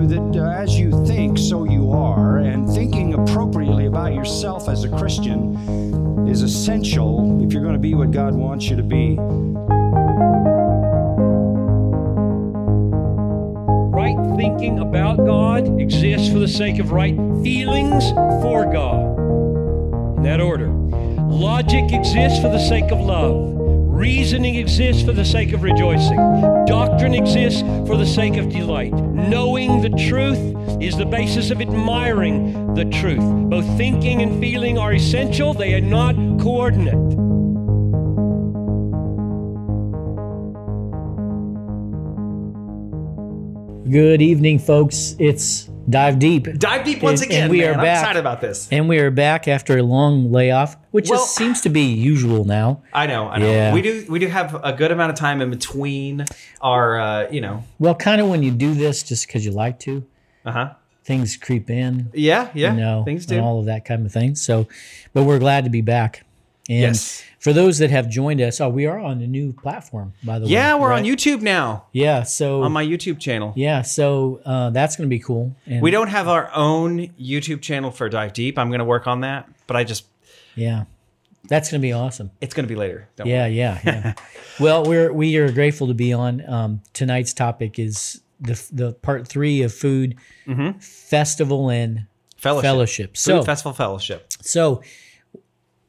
true that uh, as you think, so you are, and thinking appropriately about yourself as a Christian is essential if you're going to be what God wants you to be. Right thinking about God exists for the sake of right feelings for God. In that order. Logic exists for the sake of love. Reasoning exists for the sake of rejoicing. Doctrine exists for the sake of delight. Knowing the truth is the basis of admiring the truth. Both thinking and feeling are essential, they are not coordinate. Good evening, folks. It's Dive Deep. Dive deep once And- again. and we man. are I'm back. excited about this. And we are back after a long layoff, which Well- just seems to be usual now. I know, I know. Yeah. We do we do have a good amount of time in between our uh, you know. Well, kind of when you do this just because you like to, Uh-huh. things creep in, Yeah, yeah. you know, things and do. all of that kind of thing. So, but we're glad to be back. And Yes. For those that have joined us, oh, we are on a new platform, by the way. yeah, we're right? on YouTube now. Yeah, so On my YouTube channel. yeah, so uh, that's going to be cool. And We don't have our own YouTube channel for Dive Deep. I'm going to work on that, but I just yeah, that's going to be awesome. it's going to be later. Don't Yeah, yeah, yeah. well, we're we are grateful to be on. Um, tonight's topic is the the part three of food festival and Fellowship. fellowship. Food So Festival Fellowship. so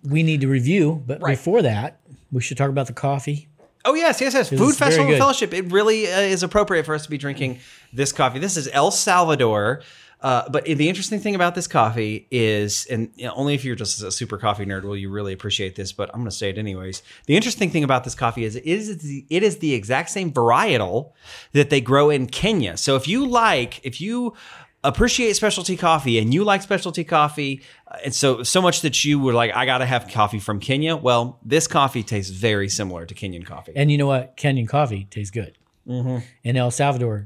we need to review, but Right. before that, we should talk about the coffee. Oh yes, yes, yes. Food Festival good. Fellowship. It really uh, is appropriate for us to be drinking this coffee. This is El Salvador. Uh, but the interesting thing about this coffee is, and you know, only if you're just a super coffee nerd will you really appreciate this. But I'm going to say it anyways. The interesting thing about this coffee is it is the, it is the exact same varietal that they grow in Kenya. So if you like, if you appreciate specialty coffee and you like specialty coffee and so so much that you were like i gotta have coffee from kenya well this coffee tastes very similar to kenyan coffee And you know what? Kenyan coffee tastes good, mm-hmm. and El Salvador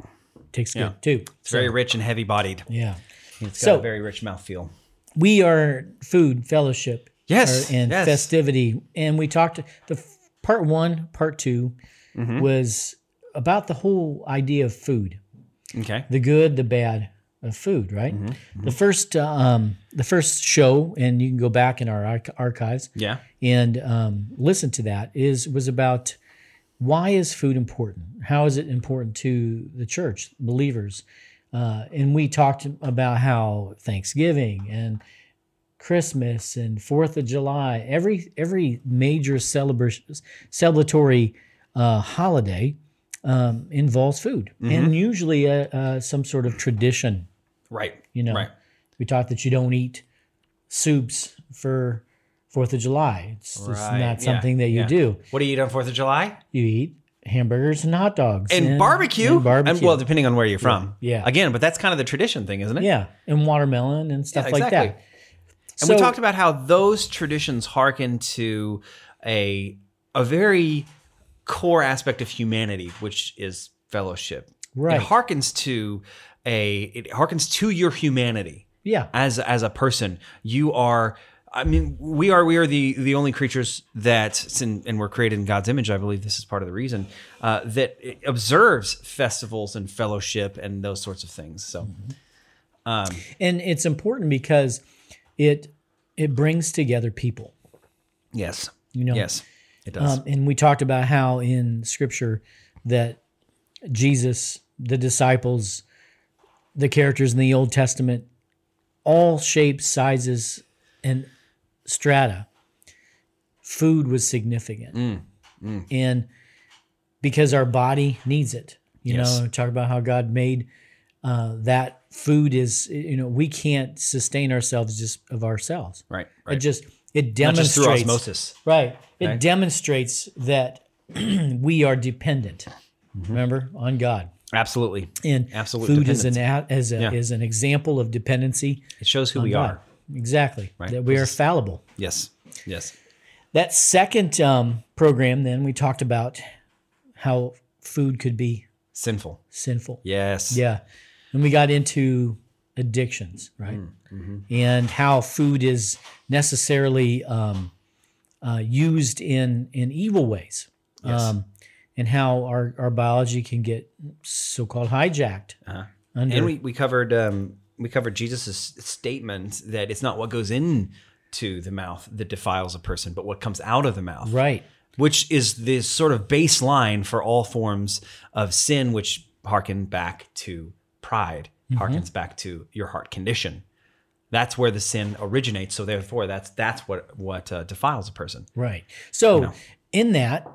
tastes good too. It's very rich and heavy bodied. Yeah. It's got a very rich mouthfeel. we are food fellowship Yes, or- and yes. festivity and we talked the part one part 2 Mm-hmm. was about the whole idea of food Okay. the good the bad of food right? Mm-hmm, the first uh, um the first show and you can go back in our arch- archives Yeah. and um, listen to that is was about why is food important? How is it important to the church believers? Uh, and we talked about how thanksgiving and christmas and fourth of july every every major celebratory uh, holiday um, involves food. And usually uh uh some sort of tradition Right. you know Right. we talked that you don't eat soups for fourth of july it's Right, not yeah, something that you yeah. do What do you eat on Fourth of July? you eat hamburgers and hot dogs And, barbecue. and barbecue well, depending on where you're from. Yeah. Again, but that's kind of the tradition thing, isn't it? yeah and watermelon and stuff Yeah, like that And we talked about how those traditions hearken to a a very core aspect of humanity, which is fellowship. Right. It harkens to a it harkens to your humanity. yeah. As as a person you are i mean we are we are the the only creatures that and, and we're created in god's image i believe this is part of the reason uh, that it observes festivals and fellowship and those sorts of things so. Um, and it's important because it it brings together people. Yes. You know? Yes it does. Um, and we talked about how in scripture that Jesus, the disciples, the characters in the Old Testament, all shapes, sizes, and strata, food was significant. Mm, mm. And because our body needs it, you Yes. know, talk about how God made uh, that food is, you know, we can't sustain ourselves just of ourselves. right It right just, it not just through demonstrates. osmosis Right. It Right. demonstrates that we are dependent. Mm-hmm. Remember on God. Absolutely And Absolute food is an as a, Yeah. is an example of dependency it shows who we God. are Exactly. Right. That we are fallible. yes yes That second um, program, then we talked about how food could be sinful sinful. yes Yeah. And we got into addictions, right? Mm-hmm. And how food is necessarily um, uh, used in in evil ways. Yes. Um, and how our, our biology can get so called hijacked Uh-huh. Under- and we, we covered um, we covered Jesus' statement that it's not what goes in to the mouth that defiles a person, but what comes out of the mouth. right. Which is this sort of baseline for all forms of sin, which harken back to pride, Mm-hmm. harkens back to your heart condition. That's where the sin originates. So therefore, that's that's what what uh, defiles a person. Right. So in that,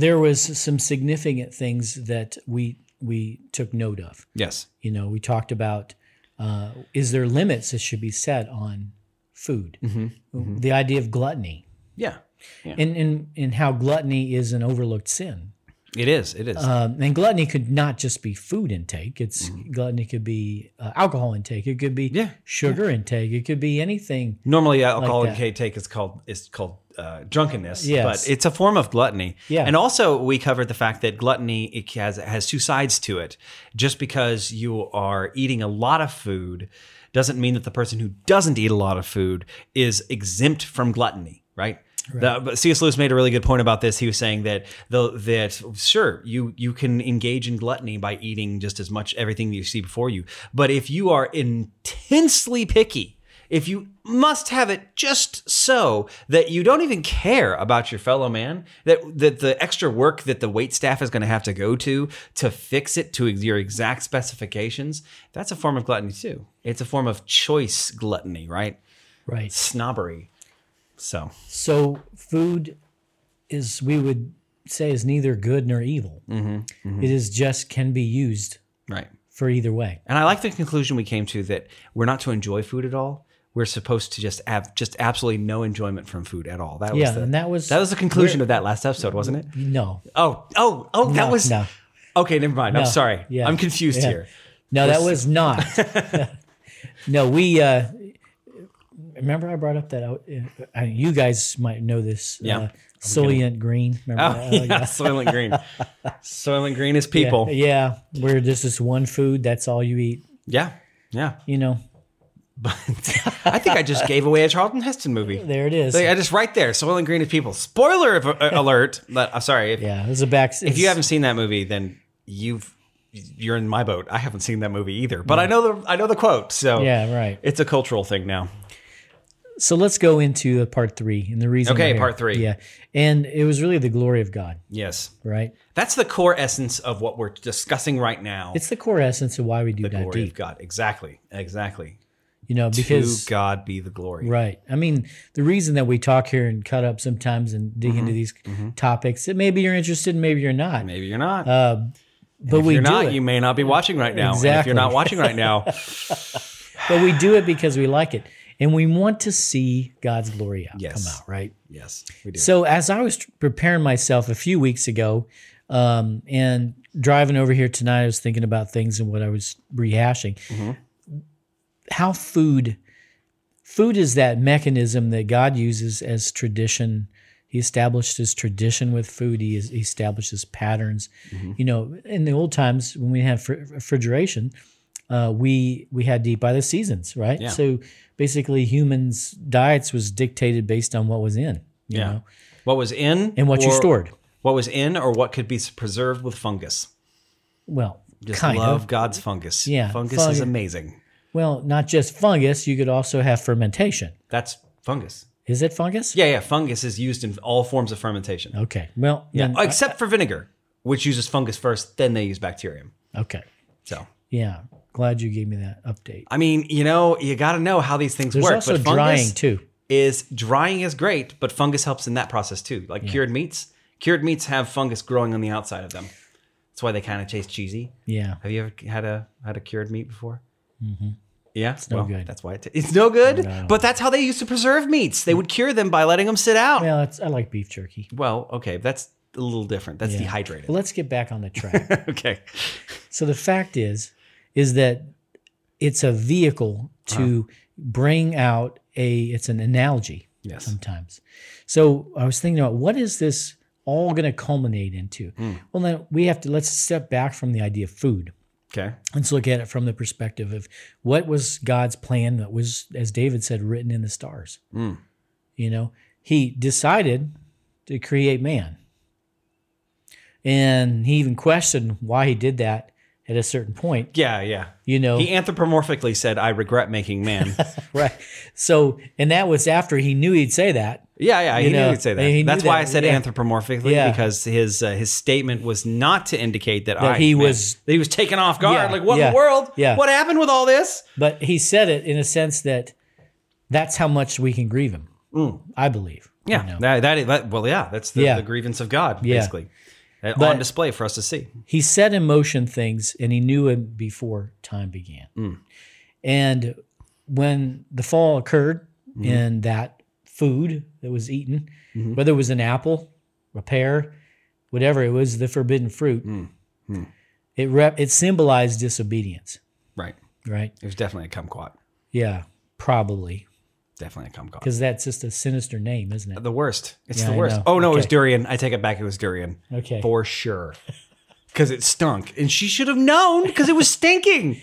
there was some significant things that we we took note of. Yes. You know, we talked about uh, is there limits that should be set on food? Mm-hmm. The idea of gluttony Yeah. Yeah. and, and and how gluttony is an overlooked sin. It is. It is. Um, and gluttony could not just be food intake. It's gluttony could be uh, alcohol intake. It could be. Yeah, sugar intake. It could be anything. Normally, alcohol that. intake is called is called uh, drunkenness, Yes. but it's a form of gluttony. Yeah. and also we covered the fact that gluttony it has has two sides to it. Just because you are eating a lot of food doesn't mean that the person who doesn't eat a lot of food is exempt from gluttony, right? The, but C.S. Lewis made a really good point about this. He was saying that the that sure you you can engage in gluttony by eating just as much everything that you see before you, but if you are intensely picky, if you must have it just so that you don't even care about your fellow man, that that the extra work that the wait staff is going to have to go to to fix it to your exact specifications, that's a form of gluttony too. It's a form of choice gluttony, right? Right. Snobbery. So So food is we would say is neither good nor evil. Mm-hmm. It is just can be used right. for either way. And I like the conclusion we came to that we're not to enjoy food at all. We're supposed to just have just absolutely no enjoyment from food at all. That was Yeah, the, and that was that was the conclusion of that last episode, wasn't it? No. Oh, oh, oh, that was no. okay. Never mind. I'm sorry. Yeah. I'm confused Yeah. here. No, that was not. no, we uh remember I brought up that uh, you guys might know this. Yeah. Uh, Soylent Green. Remember Oh, that? yeah, Soylent Green. Soylent Green is people. Yeah, yeah, where just this one food, that's all you eat. Yeah, yeah. You know, But I think I just gave away a Charlton Heston movie. there it is. I just right there. Soylent Green is people. Spoiler of- uh, alert. But I'm sorry if, yeah, it's a back. if you haven't seen that movie, then you've you're in my boat. I haven't seen that movie either, but I know the I know the quote. So Yeah, right. it's a cultural thing now. So let's go into part three and the reason. Okay, part three. Yeah, and it was really the glory of God, Yes, right? that's the core essence of what we're discussing right now. It's the core essence of why we do that. the glory deep. of God. Exactly. Exactly. You know, because to God be the glory. Right. I mean, the reason that we talk here and cut up sometimes and dig Mm-hmm. into these topics, that maybe you're interested, and maybe you're not. Maybe you're not. Uh, but if we you're not, it. you may not be watching right now. And if Exactly. you're not watching right now, but we do it because we like it, and we want to see God's glory out, Yes. come out. Right. yes, we do. So as I was preparing myself a few weeks ago, um, and driving over here tonight, I was thinking about things and what I was rehashing. Mm-hmm. How food, food is that mechanism that God uses as tradition. He established his tradition with food. He, is, he establishes patterns. Mm-hmm. You know, in the old times when we had fr- refrigeration, uh, we we had to eat by the seasons, right? Yeah. So basically, humans' diets was dictated based on what was in. You yeah. know? What was in and what you stored. What was in or what could be preserved with fungus. Well, Just kind love of. God's fungus. Yeah, Fungus fung- is amazing. Well, not just fungus. You could also have fermentation. That's fungus. Is it fungus? Yeah, yeah. Fungus is used in all forms of fermentation. Okay. Well, Yeah. except for vinegar, which uses fungus first, then they use bacterium. okay. So, Yeah. Glad you gave me that update. I mean, you know, you got to know how these things There's work. also but drying too. is drying is great, but fungus helps in that process too. Like cured meats, cured meats have fungus growing on the outside of them. That's why they kind of taste cheesy. Yeah. Have you ever had a had a cured meat before? Mm-hmm. Yeah, it's no good. That's why it it's no good. But that's how they used to preserve meats. They would cure them by letting them sit out. Well, I like beef jerky. Well, okay, that's a little different. That's Yeah. dehydrated. Well, let's get back on the track. okay. so the fact is, is that it's a vehicle to bring out a. It's an analogy. Yes. sometimes. So I was thinking about what is this all going to culminate into? Hmm. Well, then we have to let's step back from the idea of food. Okay. Let's look at it from the perspective of what was God's plan that was, as David said, written in the stars. Mm. You know, he decided to create man. And he even questioned why he did that at a certain point. Yeah, yeah. You know, He anthropomorphically said, "I regret making man." right? So, and that was after he knew he'd say that. yeah, yeah. He You knew he'd say that. That's why I said yeah. anthropomorphically Yeah. because his uh, his statement was not to indicate that, I he was- that he was taken off guard. Yeah, like what in the world? yeah. What happened with all this? But he said it in a sense that that's how much we can grieve him. I believe. you Mm. Yeah, know. that, that, that well, yeah. That's the, the grievance of God, Yeah. basically, Uh, But- on display for us to see. he set in motion things and he knew it before time began. Mm. And when the fall occurred mm-hmm. and that food that was eaten, mm-hmm. whether it was an apple, a pear, whatever, it was the forbidden fruit. Mm. Mm. It rep- it symbolized disobedience, Right. right? It was definitely a kumquat. Yeah, probably Definitely a kumquat. because that's just a sinister name, isn't it? The worst. It's Yeah, the I worst. know. Oh no, it was Okay. durian. I take it back. It was durian. Okay. For sure. Because it stunk, and she should have known because it was stinking.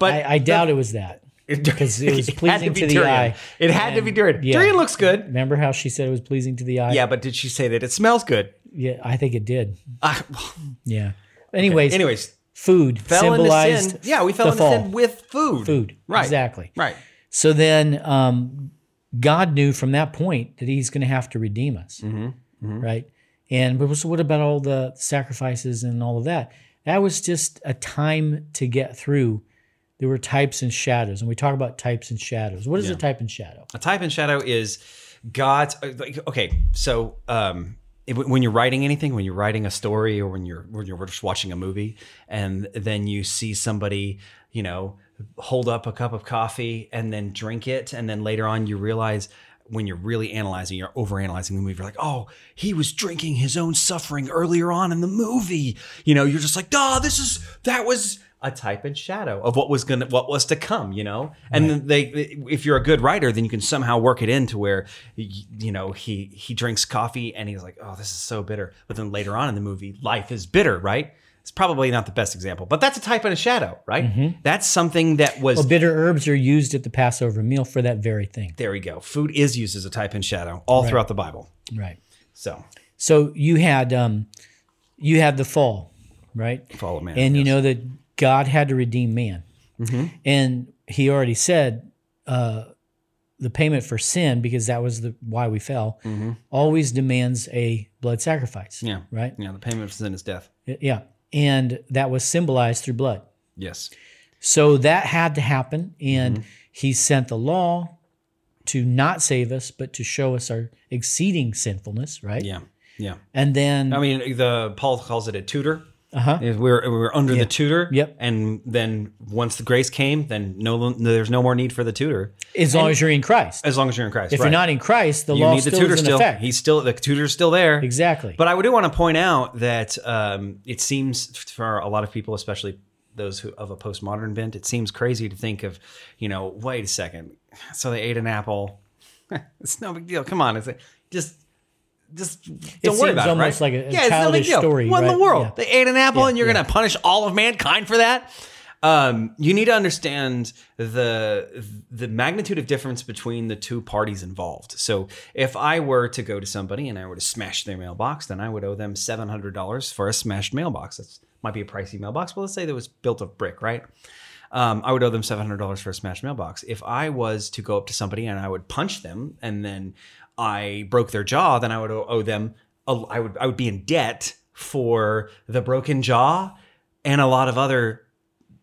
But I, I doubt it was that. because it was had pleasing be to the durian. eye. It had to be durian. yeah. Durian looks good. Remember how she said it was pleasing to the eye? Yeah, but did she say that it smells good? Yeah, I think it did. Ah, Yeah. Anyways, anyways, food fell into symbolized sin. Yeah, we fell the into fall. sin with food. food. Right. Exactly. Right. So then um, God knew from that point that he's going to have to redeem us. Mm-hmm. Right. And but so what about all the sacrifices and all of that? That was just a time to get through. There were types and shadows, and we talk about types and shadows. What is a type and shadow? A type and shadow is God's. uh, like, Okay, so um, when you're writing anything, when you're writing a story, or when you're when you're just watching a movie, and then you see somebody, you know, hold up a cup of coffee and then drink it, and then later on you realize. When you're really analyzing, you're overanalyzing the movie. You're like, oh, he was drinking his own suffering earlier on in the movie. You know, you're just like, oh, this is that was a type and shadow of what was gonna what was to come you know and then they if you're a good writer then you can somehow work it into where you know he he drinks coffee and he's like oh this is so bitter but then later on in the movie life is bitter right it's probably not the best example but that's a type and a shadow right that's something that was Well, bitter herbs are used at the Passover meal for that very thing. there we go food is used as a type and shadow all throughout the bible Right. so So you had um, you had the fall, right? Fall of man, and you know that God had to redeem man, Mm-hmm. and He already said uh, the payment for sin, because that was the why we fell, always demands a blood sacrifice. Mm-hmm. yeah Right. yeah the payment for sin is death Yeah, and that was symbolized through blood. yes So that had to happen, and Mm-hmm. He sent the law to not save us, but to show us our exceeding sinfulness. Right. yeah yeah And then I mean, the Paul calls it a tutor. Uh-huh. We're we're under the tutor. Yep. And then once the grace came, then no, there's no more need for the tutor as long as you're in Christ. as long as you're in Christ. If right. you're not in Christ, the you law need the still tutor still. effect. He's still the tutor's still there. exactly. But I do want to point out that um, it seems for a lot of people, especially those who of a postmodern bent, it seems crazy to think of, you know, wait a second. So they ate an apple. it's no big deal. Come on, it's just. Just don't worry seems about it. almost right? like a- a yeah, it's no childish story, What in the world? Yeah. They ate an apple, Yeah, and you're yeah. going to punish all of mankind for that? Um, you need to understand the the magnitude of difference between the two parties involved. So, if I were to go to somebody and I were to smash their mailbox, then I would owe them seven hundred dollars for a smashed mailbox. That might be a pricey mailbox, but let's say that was built of brick, right? Um, I would owe them seven hundred dollars for a smashed mailbox. If I was to go up to somebody and I would punch them, and then I broke their jaw, then I would owe them. A, I would I would be in debt for the broken jaw and a lot of other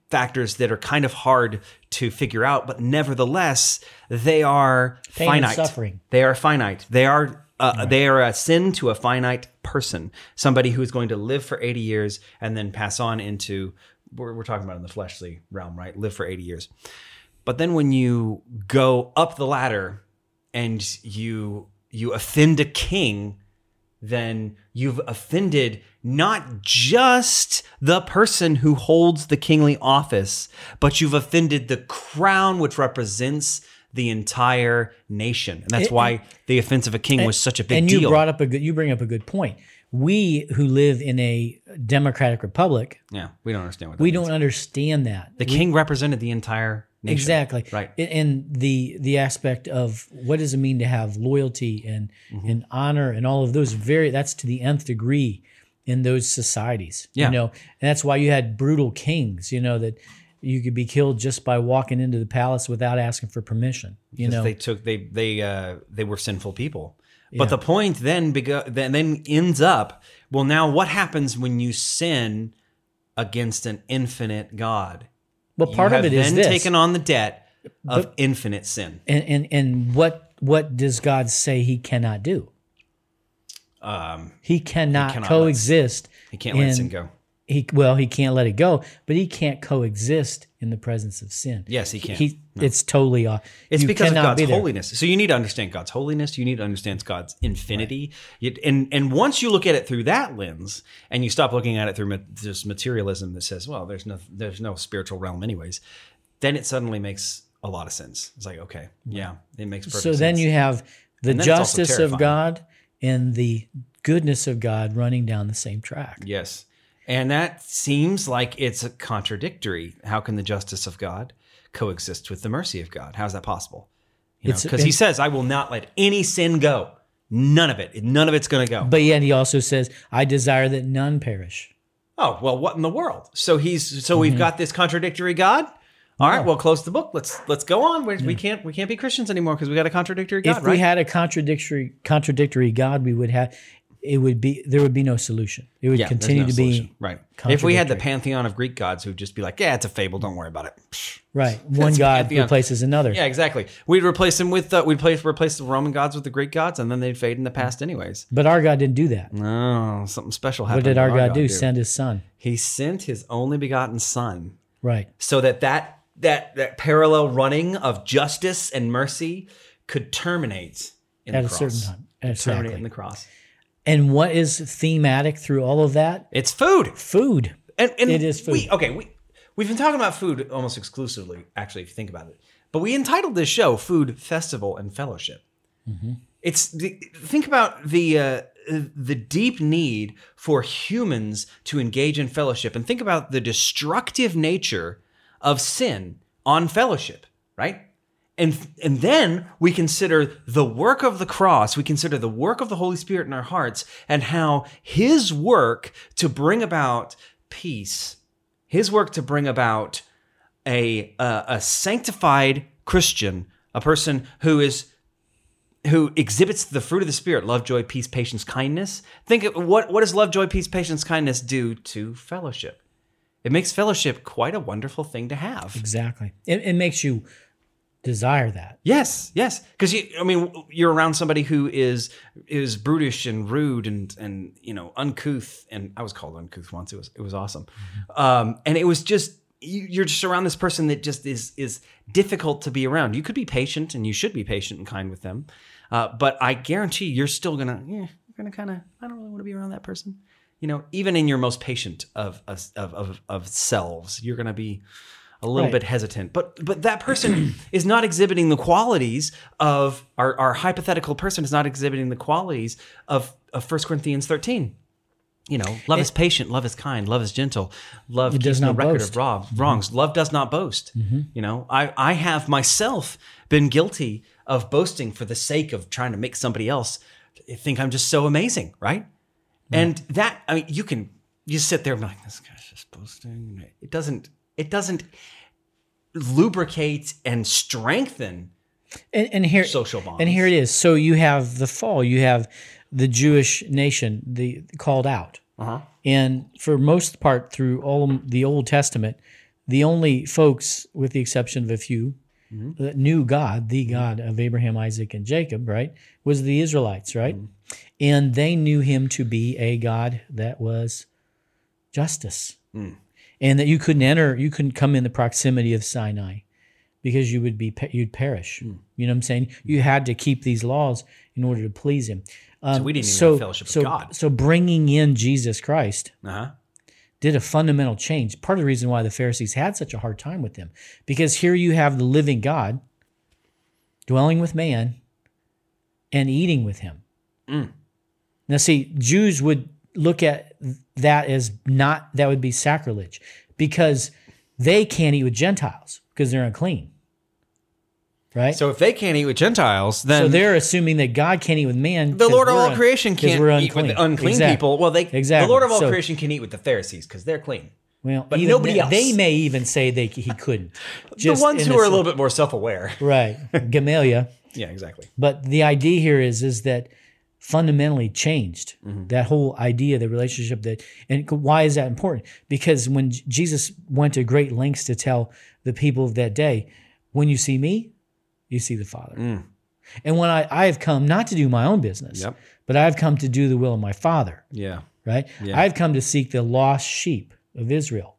factors that are kind of hard to figure out, but nevertheless, they are Pain finite. suffering. They are finite. They are uh, they are a sin to a finite person, somebody who is going to live for eighty years and then pass on into we're, we're talking about in the fleshly realm, right? Live for eighty years. But then when you go up the ladder and you you offend a king, then you've offended not just the person who holds the kingly office, but you've offended the crown which represents the entire nation. And that's And- why the offense of a king was such a big and deal. you brought up a good. You bring up a good point. We who live in a democratic republic, yeah, we don't understand what that we means. don't understand that. The king represented the entire nation. Exactly. Right. And the the aspect of what does it mean to have loyalty and Mm-hmm. and honor and all of those very that's to the nth degree in those societies. Yeah. You know, and that's why you had brutal kings, you know, that you could be killed just by walking into the palace without asking for permission. You Because know, they took they they uh they were sinful people. But the point then bego- then then ends up well now what happens when you sin against an infinite God? Well, part of it is then this. taken on the debt of infinite sin. and, and and what what does God say he cannot do? Um, He cannot, cannot coexist. he can't let in- sin go. He well, he can't let it go, but he can't coexist in the presence of sin. Yes, he can. He it's totally off. It's because of God's be holiness. So you need to understand God's holiness. You need to understand God's infinity. You- and and once you look at it through that lens, and you stop looking at it through just materialism that says, well, there's no there's no spiritual realm anyways, then it suddenly makes a lot of sense. It's like, okay, yeah, it makes perfect sense. So sense. then you have the And then it's also justice of. God and the goodness of God running down the same track. Yes. And that seems like it's a contradictory. How can the justice of God coexist with the mercy of God? How is that possible? Because he says, I will not let any sin go. None of it. None of it's going to go. But yet he also says, I desire that none perish. oh, well, what in the world? So he's so Mm-hmm. we've got this contradictory God. All right, well, close the book. Let's let's go on. We, we can't we can't be Christians anymore because we got a contradictory God, if right? we had a contradictory contradictory God, we would have it would be there would be no solution. It would yeah, continue no to solution. be right. If we had the pantheon of Greek gods who'd just be like, yeah, it's a fable. Don't worry about it. Right. One God pantheon. replaces another. Yeah, exactly. We'd replace them with uh, we'd replace replace the Roman gods with the Greek gods, and then they'd fade in the past anyways. But our God didn't do that. No, something special happened. What did to our God do? Send his son. He sent his only begotten Son, Right. so that that that that parallel running of justice and mercy could terminate in At the a cross. certain time. Terminate in the cross. And what is thematic through all of that? It's food. Food. And, and It is food. We, okay, we we've been talking about food almost exclusively, actually, if you think about it. But we entitled this show "Food Festival and Fellowship." It's the, think about the uh, the deep need for humans to engage in fellowship, and think about the destructive nature of sin on fellowship, right? And, and then we consider the work of the cross, we consider the work of the Holy Spirit in our hearts, and how his work to bring about peace, his work to bring about a, a, a sanctified Christian, a person who is who exhibits the fruit of the spirit love joy peace patience kindness. Think of what what does love joy peace patience kindness do to fellowship? It makes fellowship quite a wonderful thing to have. Exactly. It, it makes you desire that. Yes, yes. Because you, I mean, you're around somebody who is is brutish and rude and and you know uncouth. And I was called uncouth once. It was it was awesome. Um, and it was just you, you're just around this person that just is is difficult to be around. You could be patient and you should be patient and kind with them, uh, but I guarantee you're still gonna yeah, you're gonna kind of I don't really want to be around that person. You know, even in your most patient of of of, of selves, you're gonna be a little Right. bit hesitant. But but that person is not exhibiting the qualities of our, our hypothetical person is not exhibiting the qualities of, of 1 Corinthians 13. You know, love is patient, love is kind, love is gentle, love does no not record boast. of wrong, wrongs. Mm-hmm. Love does not boast. Mm-hmm. You know, I, I have myself been guilty of boasting for the sake of trying to make somebody else think I'm just so amazing, right? And that I mean, you can you sit there and be like, this guy's just boasting. It doesn't it doesn't lubricate and strengthen And, and here, social bonds. and here it is. So you have the fall. You have the Jewish nation, the called out, Uh-huh. and for most part through all the Old Testament, the only folks, with the exception of a few, Mm-hmm. that knew God, the God of Abraham, Isaac, and Jacob, right, was the Israelites, right, Mm-hmm. and they knew Him to be a God that was justice, Mm. And that you couldn't enter, you couldn't come in the proximity of Sinai because you would be you'd perish. Hmm. You know what I'm saying? You had to keep these laws in order to please Him. Um, we didn't even have fellowship with so, God. So bringing in Jesus Christ Uh-huh. did a fundamental change. Part of the reason why the Pharisees had such a hard time with him, because here you have the living God dwelling with man and eating with him. Mm. Now, see, Jews would look at that as not that would be sacrilege because they can't eat with Gentiles because they're unclean. right? So if they can't eat with Gentiles, then So they're assuming that God can't eat with man. The Lord of all un- creation can't eat with unclean. the unclean Exactly. people. Well, they Exactly. the Lord of all So- creation can eat with the Pharisees because they're clean. Well, but nobody they, else. They may even say they he couldn't. the ones who are a little bit more self-aware. right, Gamaliel. Yeah, exactly. But the idea here is is that fundamentally changed Mm-hmm. that whole idea, the relationship that, and why is that important? Because when Jesus went to great lengths to tell the people of that day, when you see me, you see the Father. And when I, I have come not to do my own business, Mm. Yep. but I've come to do the will of my Father, Yeah. right? Yeah. I've come to seek the lost sheep of Israel.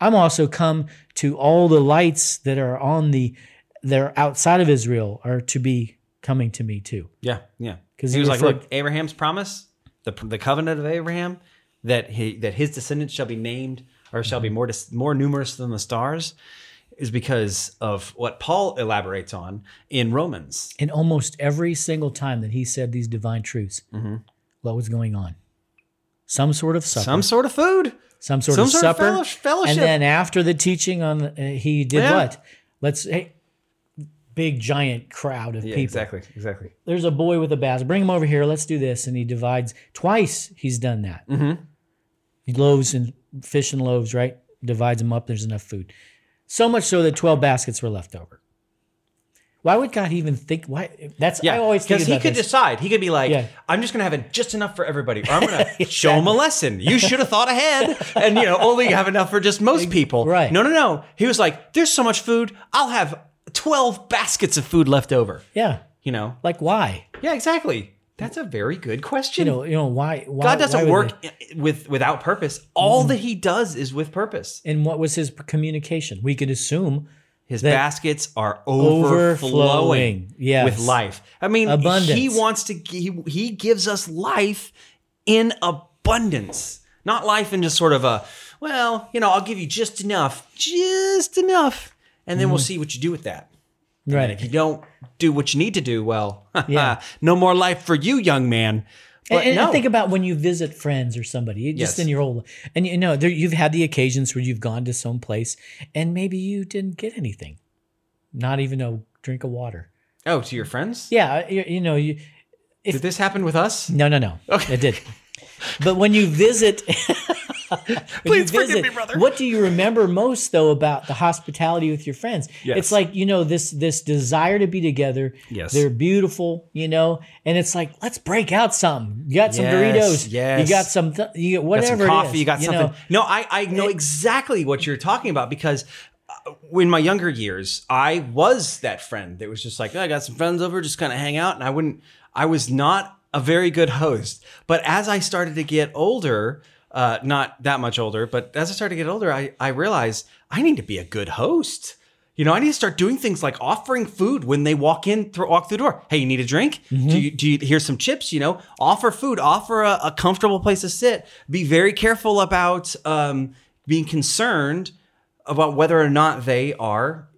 I'm also come to all the lights that are on the that are outside of Israel are to be coming to me too. Yeah, yeah. 'Cause he he was like, "Look, Abraham's promise, the the covenant of Abraham, that he that his descendants shall be named or shall Mm-hmm. be more dis- more numerous than the stars, is because of what Paul elaborates on in Romans. And almost every single time that he said these divine truths, what was going on? Some sort of supper, Mm-hmm. Some sort of food. some sort some of sort supper, fellow- fellowship. and then after the teaching on, uh, he did Yeah. what? Let's hey, big giant crowd of Yeah, people. exactly, exactly. There's a boy with a basket. Bring him over here. Let's do this. And he divides twice. He's done that. Mm-hmm. He loaves and fish and loaves, right? Divides them up. There's enough food. So much so that 12 baskets were left over. Why would God even think? Why? That's I Yeah, always because he could this. decide. He could be like, Yeah. "I'm just going to have it just enough for everybody," or "I'm going to show him a lesson. You should have thought ahead, and you know only have enough for just most people." Right. No, no, no. He was like, "There's so much food. I'll have twelve baskets of food left over." yeah. You know? Like why? Yeah, exactly. That's a very good question. You know. You know why? why God doesn't would work they- with without purpose. All that He does is with purpose. And what was his communication? We could assume His baskets are overflowing, Overflowing, yes. with life. I mean, Abundance. he wants to. He he gives us life in abundance, not life in just sort of a. Well, you know, I'll give you just enough, just enough, and then we'll mm. see what you do with that. And right. if you don't do what you need to do, well, Yeah. no more life for you, young man. But and, and no, think about when you visit friends or somebody, just Yes. in your old, and you know, there, you've had the occasions where you've gone to some place and maybe you didn't get anything, not even a drink of water. oh, to your friends. Yeah, you, you know, you. Did this happen with us? No, no, no. Okay. It did. But when you visit, Please forgive me, brother. What do you remember most though about the hospitality with your friends? Yes. It's like you know this this desire to be together. Yes. they're beautiful, you know, and it's like let's break out something. You got some Yes, Doritos. yes. You got some. Th- you got whatever. some it coffee, is, you got something. know. no, I, I know exactly what you're talking about because uh, in my younger years, I was that friend that was just like, "Oh, I got some friends over, just kind of hang out. And I wouldn't, I was not a very good host. But as I started to get older, uh, not that much older, but as I started to get older, I, I realized I need to be a good host. You know, I need to start doing things like offering food when they walk in, through, walk through the door. Hey, you need a drink? Do you, do you here's some chips? You know, offer food, offer a, a comfortable place to sit. Be very careful about um, being concerned about whether or not they are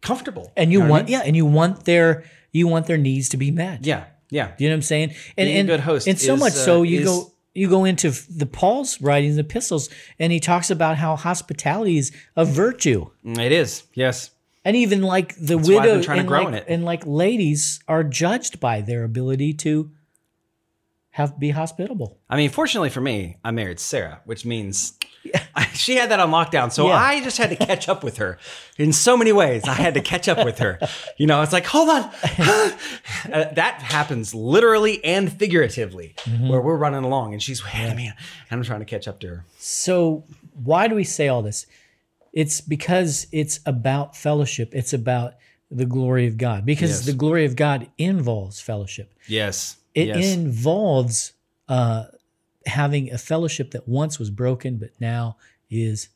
comfortable. And you know what I want mean? yeah, and you want their you want their needs to be met. yeah, yeah, You know what I'm saying? And Being a and good host and so is, much uh, so you is- go you go into the Paul's writings, the epistles, and he talks about how hospitality is a virtue. it is. Yes, And even like the been widow and grow like, in it. and like ladies are judged by their ability to have be hospitable. I mean, fortunately for me, I married Sarah, which means she had that on lockdown. So Yeah. I just had to catch up with her in so many ways. I had to catch up with her. You know, it's like, hold on. Uh, that happens literally and figuratively, Mm-hmm. where we're running along and she's of me, and I'm trying to catch up to her. So why do we say all this? It's because it's about fellowship. It's about the glory of God. Because Yes. the glory of God involves fellowship. Yes. It yes. involves uh, having a fellowship that once was broken but now is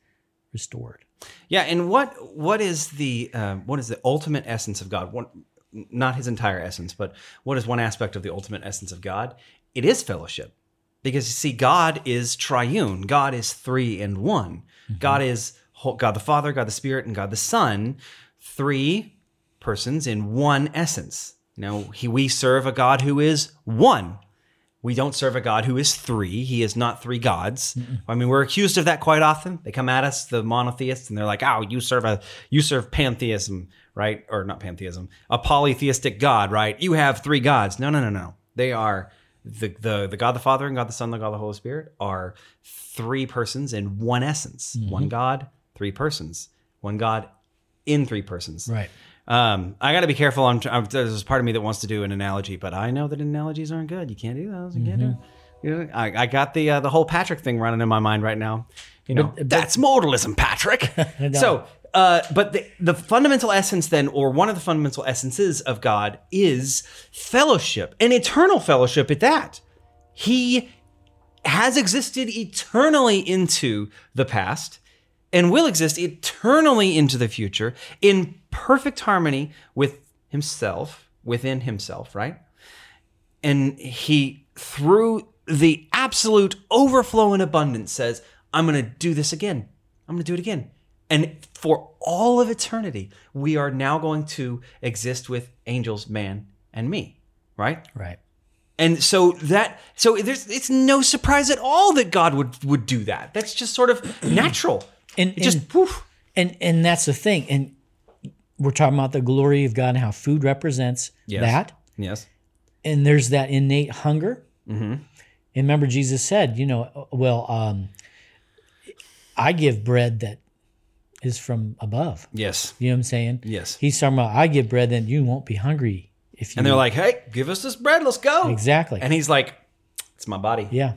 restored. Yeah, and what what is the um, what is the ultimate essence of God? One, not his entire essence, but what is one aspect of the ultimate essence of God? It is fellowship, because you see, God is triune. God is three and one. God is God the Father, God the Spirit, and God the Son, three persons in one essence. You know, he, we serve a God who is one. We don't serve a God who is three. He is not three gods. I mean, we're accused of that quite often. They come at us, the monotheists, and they're like, "Oh, you serve a you serve pantheism, right? Or not pantheism, a polytheistic God, right? You have three gods. No, no, no, no. They are the the the God the Father and God the Son, the God the Holy Spirit are three persons in one essence. Mm-hmm. One God, three persons. One God in three persons. Right. Um, I got to be careful. I'm, I'm, there's part of me that wants to do an analogy, but I know that analogies aren't good. You can't do those. You can't do. Mm-hmm. You know, I, I got the uh, the whole Patrick thing running in my mind right now. You know, But- but- that's modalism, Patrick. so, uh, but the the fundamental essence then, or one of the fundamental essences of God, is fellowship, an eternal fellowship at that. He has existed eternally into the past and will exist eternally into the future in perfect harmony with himself, within himself, right? And he, through the absolute overflow and abundance, says, I'm going to do this again. I'm going to do it again. And for all of eternity, we are now going to exist with angels, man, and me, right? Right. And so that so there's it's no surprise at all that God would would do that. That's just sort of natural. And- It just poof. And and that's the thing. And we're talking about the glory of God and how food represents Yes. that. Yes. And there's that innate hunger. Mm-hmm. And remember, Jesus said, you know, well, um, I give bread that is from above. Yes. You know what I'm saying? Yes. He's talking about I give bread that you won't be hungry if you. And they're like, "Hey, give us this bread. Let's go." exactly. And he's like, "It's my body." yeah,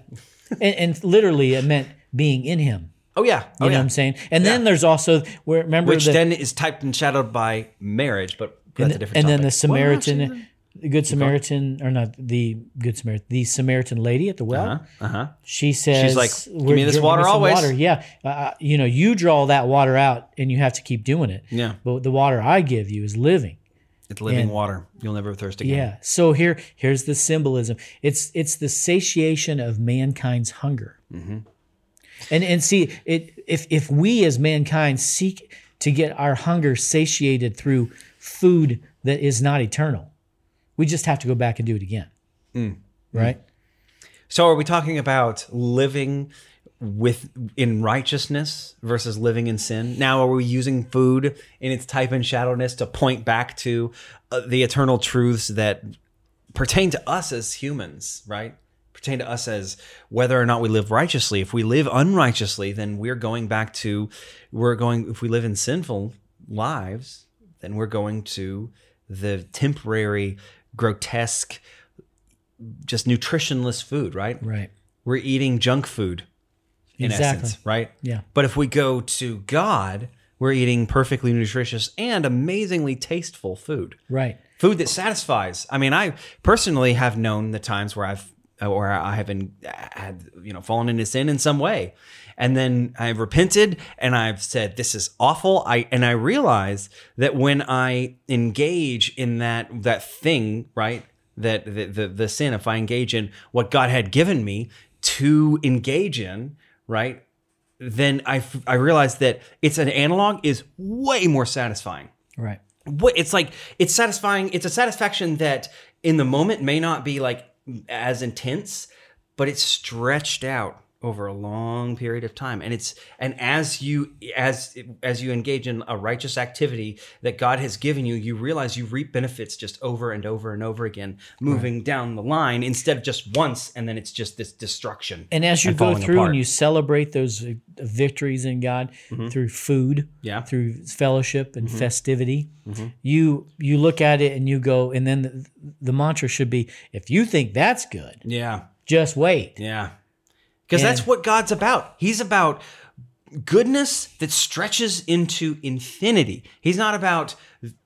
and, and literally it meant being in Him. Oh yeah. Oh You know yeah. what I'm saying? And then there's also where remember Which the, then is typed and shadowed by marriage, but that's and, a different and then the Samaritan, Well, the Good Samaritan, or not the Good Samaritan, the Samaritan lady at the well. Uh-huh. Uh-huh. She says, like, "Give "We're me this water some always." Water. Yeah, uh, you know, you draw that water out, and you have to keep doing it. Yeah. But the water I give you is living. It's living And- water. You'll never thirst again. Yeah. So here, here's the symbolism. It's it's the satiation of mankind's hunger. Mm-hmm. And and see, it if if we as mankind seek to get our hunger satiated through food that is not eternal, we just have to go back and do it again. Mm. Right. So are we talking about living with in righteousness versus living in sin? Now are we using food in its type and shadowness to point back to uh, the eternal truths that pertain to us as humans, right? Pertain to us as whether or not we live righteously. If we live unrighteously, then we're going back to we're going if we live in sinful lives, then we're going to the temporary grotesque just nutritionless food, right? Right. We're eating junk food in Exactly. essence, right? Yeah. But if we go to God, we're eating perfectly nutritious and amazingly tasteful food. Right. Food that satisfies. I mean, I personally have known the times where I've or I have been had you know fallen into sin in some way. And then I've repented and I've said this is awful. I and I realize that when I engage in that that thing, right? That the, the the sin, if I engage in what God had given me to engage in, right? Then I, I realize that it's an analog is way more satisfying Right. what it's like it's satisfying it's a satisfaction that in the moment may not be like as intense but it's stretched out over a long period of time and it's and as you as as you engage in a righteous activity that God has given you you realize you reap benefits just over and over and over again moving down the line instead of just once and then it's just this destruction And as you go through apart. and you celebrate those victories in God through food, Mm-hmm. Yeah. Mm-hmm. through fellowship and festivity, you you look at it and you go, and then the, the mantra should be, if you think that's good, yeah just wait. Yeah. Because that's what God's about. He's about goodness that stretches into infinity. He's not about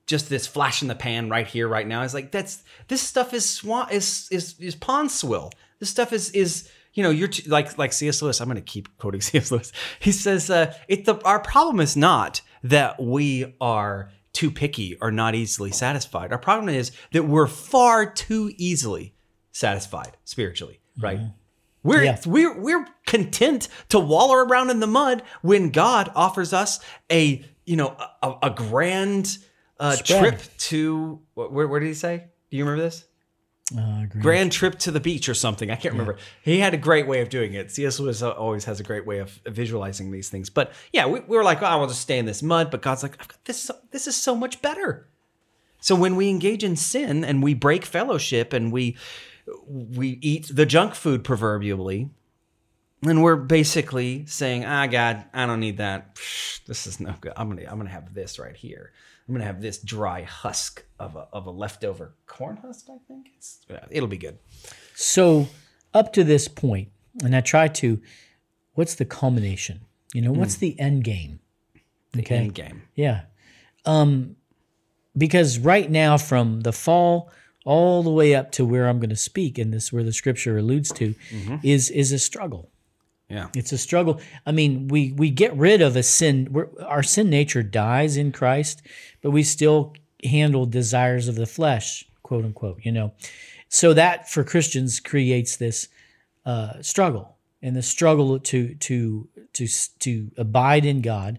just this flash in the pan right here, right now. He's like, that's this stuff is swan is is is pond swill. This stuff is is you know, you're t- like like C.S. Lewis. I'm going to keep quoting C.S. Lewis. He says, uh, "It the our problem is not that we are too picky or not easily satisfied. Our problem is that we're far too easily satisfied spiritually, right? We're, Yeah. we're we're content to wallow around in the mud when God offers us a you know a, a grand uh, trip to where, where did he say? Do you remember this? Uh, grand- trip to the beach or something. I can't remember. He had a great way of doing it. C.S. Lewis always has a great way of visualizing these things. But yeah, we, we were like, oh, I will just stay in this mud. But God's like, I've got this. This is so much better. So when we engage in sin and we break fellowship and we we eat the junk food proverbially, and we're basically saying, "Ah, God, I don't need that. Psh, This is no good. I'm gonna I'm gonna have this right here. I'm gonna have this dry husk of a of a leftover corn husk. I think it's yeah, it'll be good. So up to this point, and I try to, what's the culmination? You know, what's the end game? Okay. End game. Yeah. Um, because right now, from the fall all the way up to where I'm going to speak, and this where the scripture alludes to, is is a struggle. Yeah. It's a struggle. I mean, we we get rid of a sin. We're, our sin nature dies in Christ, but we still handle desires of the flesh, quote unquote. You know, so that for Christians creates this uh, struggle, and the struggle to to to to abide in God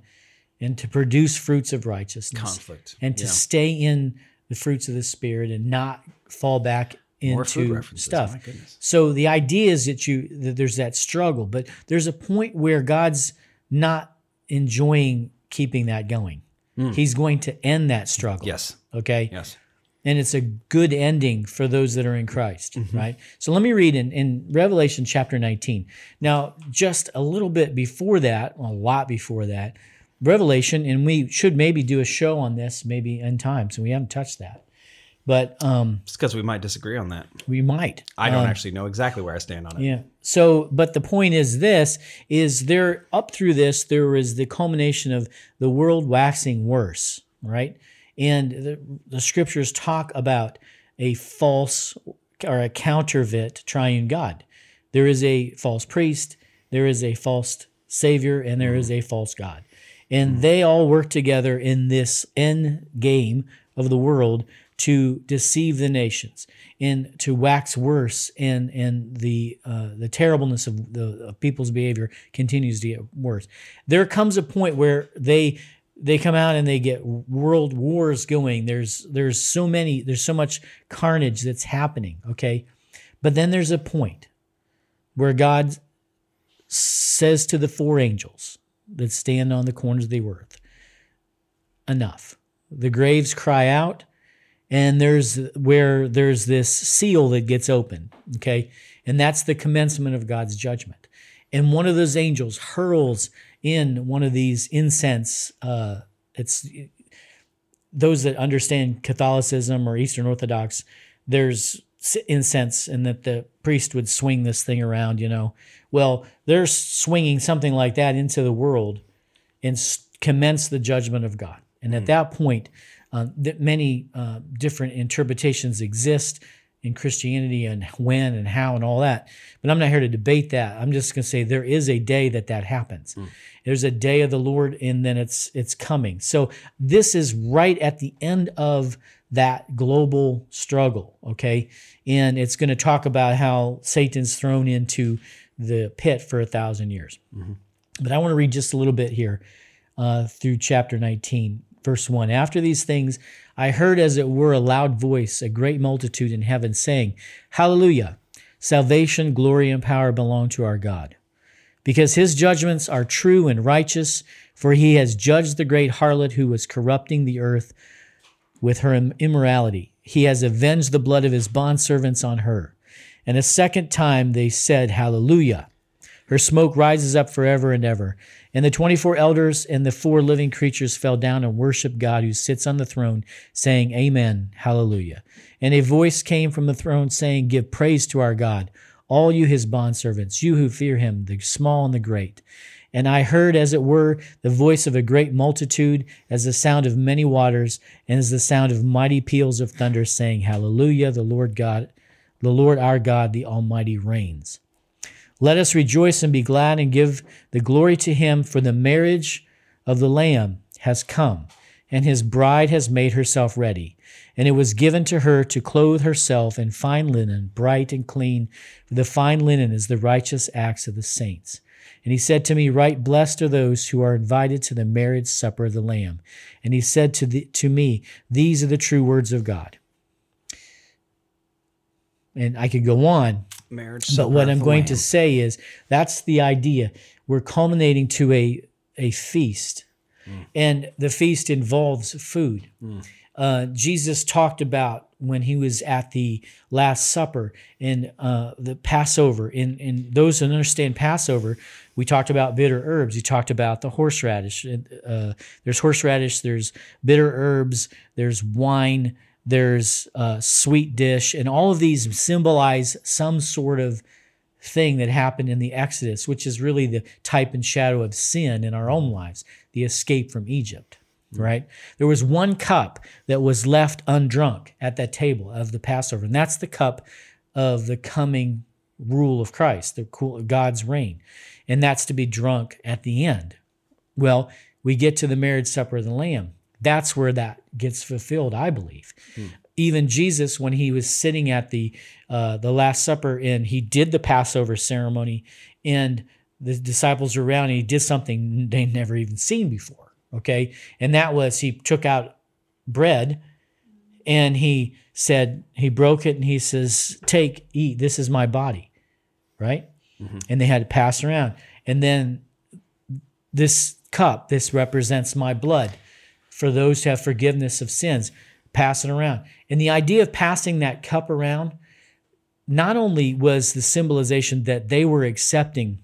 and to produce fruits of righteousness Conflict. and to Yeah. stay in the fruits of the spirit and not fall back into stuff. So the idea is that you that there's that struggle, but there's a point where God's not enjoying keeping that going. He's going to end that struggle. Yes. Okay. Yes. And it's a good ending for those that are in Christ, Mm-hmm. right? So let me read in, in Revelation chapter 19. Now, just a little bit before that, a lot before that, Revelation, and we should maybe do a show on this maybe in time. So we haven't touched that. But um, Just because we might disagree on that. we might. I don't actually know exactly where I stand on it. Yeah. So, but the point is this is there up through this there is the culmination of the world waxing worse, right? And the, the scriptures talk about a false or a counterfeit triune God. There is a false priest, there is a false savior, and there is a false God. And they all work together in this end game of the world to deceive the nations and to wax worse and and the uh, the terribleness of the of people's behavior continues to get worse. There comes a point where they they come out and they get world wars going. There's there's so many there's so much carnage that's happening. Okay, but then there's a point where God says to the four angels that stand on the corners of the earth, enough. The graves cry out, and there's where there's this seal that gets open, okay? And that's the commencement of God's judgment. And one of those angels hurls in one of these incense. Uh, it's those that understand Catholicism or Eastern Orthodox. There's incense, and that the priest would swing this thing around. You know, well, they're swinging something like that into the world and commence the judgment of God. And at that point, uh, that many uh, different interpretations exist in Christianity and when and how and all that. But I'm not here to debate that. I'm just going to say there is a day that that happens. There's a day of the Lord, and then it's it's coming. So this is right at the end of that global struggle. Okay, and it's going to talk about how Satan's thrown into the pit for a thousand years. But I want to read just a little bit here uh, through chapter 19, verse 1. After these things, I heard as it were a loud voice, a great multitude in heaven saying, Hallelujah! Salvation, glory, and power belong to our God. Because his judgments are true and righteous, for he has judged the great harlot who was corrupting the earth with her immorality. He has avenged the blood of his bondservants on her. And a second time they said, Hallelujah. Her smoke rises up forever and ever. And the 24 elders and the four living creatures fell down and worshiped God who sits on the throne, saying, Amen, Hallelujah. And a voice came from the throne saying, Give praise to our God, all you his bondservants, you who fear him, the small and the great. And I heard, as it were, the voice of a great multitude, as the sound of many waters, and as the sound of mighty peals of thunder, saying, Hallelujah, the Lord God, the Lord our God, the Almighty reigns. Let us rejoice and be glad and give the glory to him, for the marriage of the Lamb has come, and his bride has made herself ready. And it was given to her to clothe herself in fine linen, bright and clean, for the fine linen is the righteous acts of the saints. And he said to me, Right blessed are those who are invited to the marriage supper of the Lamb. And he said to, the, to me, These are the true words of God. and I could go on. Marriage. But what I'm going to say is that's the idea. We're culminating to a a feast, and the feast involves food. Uh, Jesus talked about when he was at the Last Supper and uh, the Passover. In in those that understand Passover, we talked about bitter herbs. We talked about the horseradish. Uh, there's horseradish. There's bitter herbs. There's wine. There's uh, sweet dish, and all of these symbolize some sort of thing that happened in the Exodus, which is really the type and shadow of sin in our own lives, the escape from Egypt, right? There was one cup that was left undrunk at that table of the Passover, and that's the cup of the coming rule of Christ, the cool- God's reign, and that's to be drunk at the end. Well, we get to the marriage supper of the Lamb. That's where that gets fulfilled, I believe. Even Jesus, when he was sitting at the uh, the Last Supper and he did the Passover ceremony, and the disciples were around, and he did something they'd never even seen before. Okay, and that was he took out bread and he said he broke it and he says, "Take, eat. This is my body." Right, mm-hmm. and they had to pass around, and then this cup, this represents my blood for those who have forgiveness of sins. Pass it around. And the idea of passing that cup around not only was the symbolization that they were accepting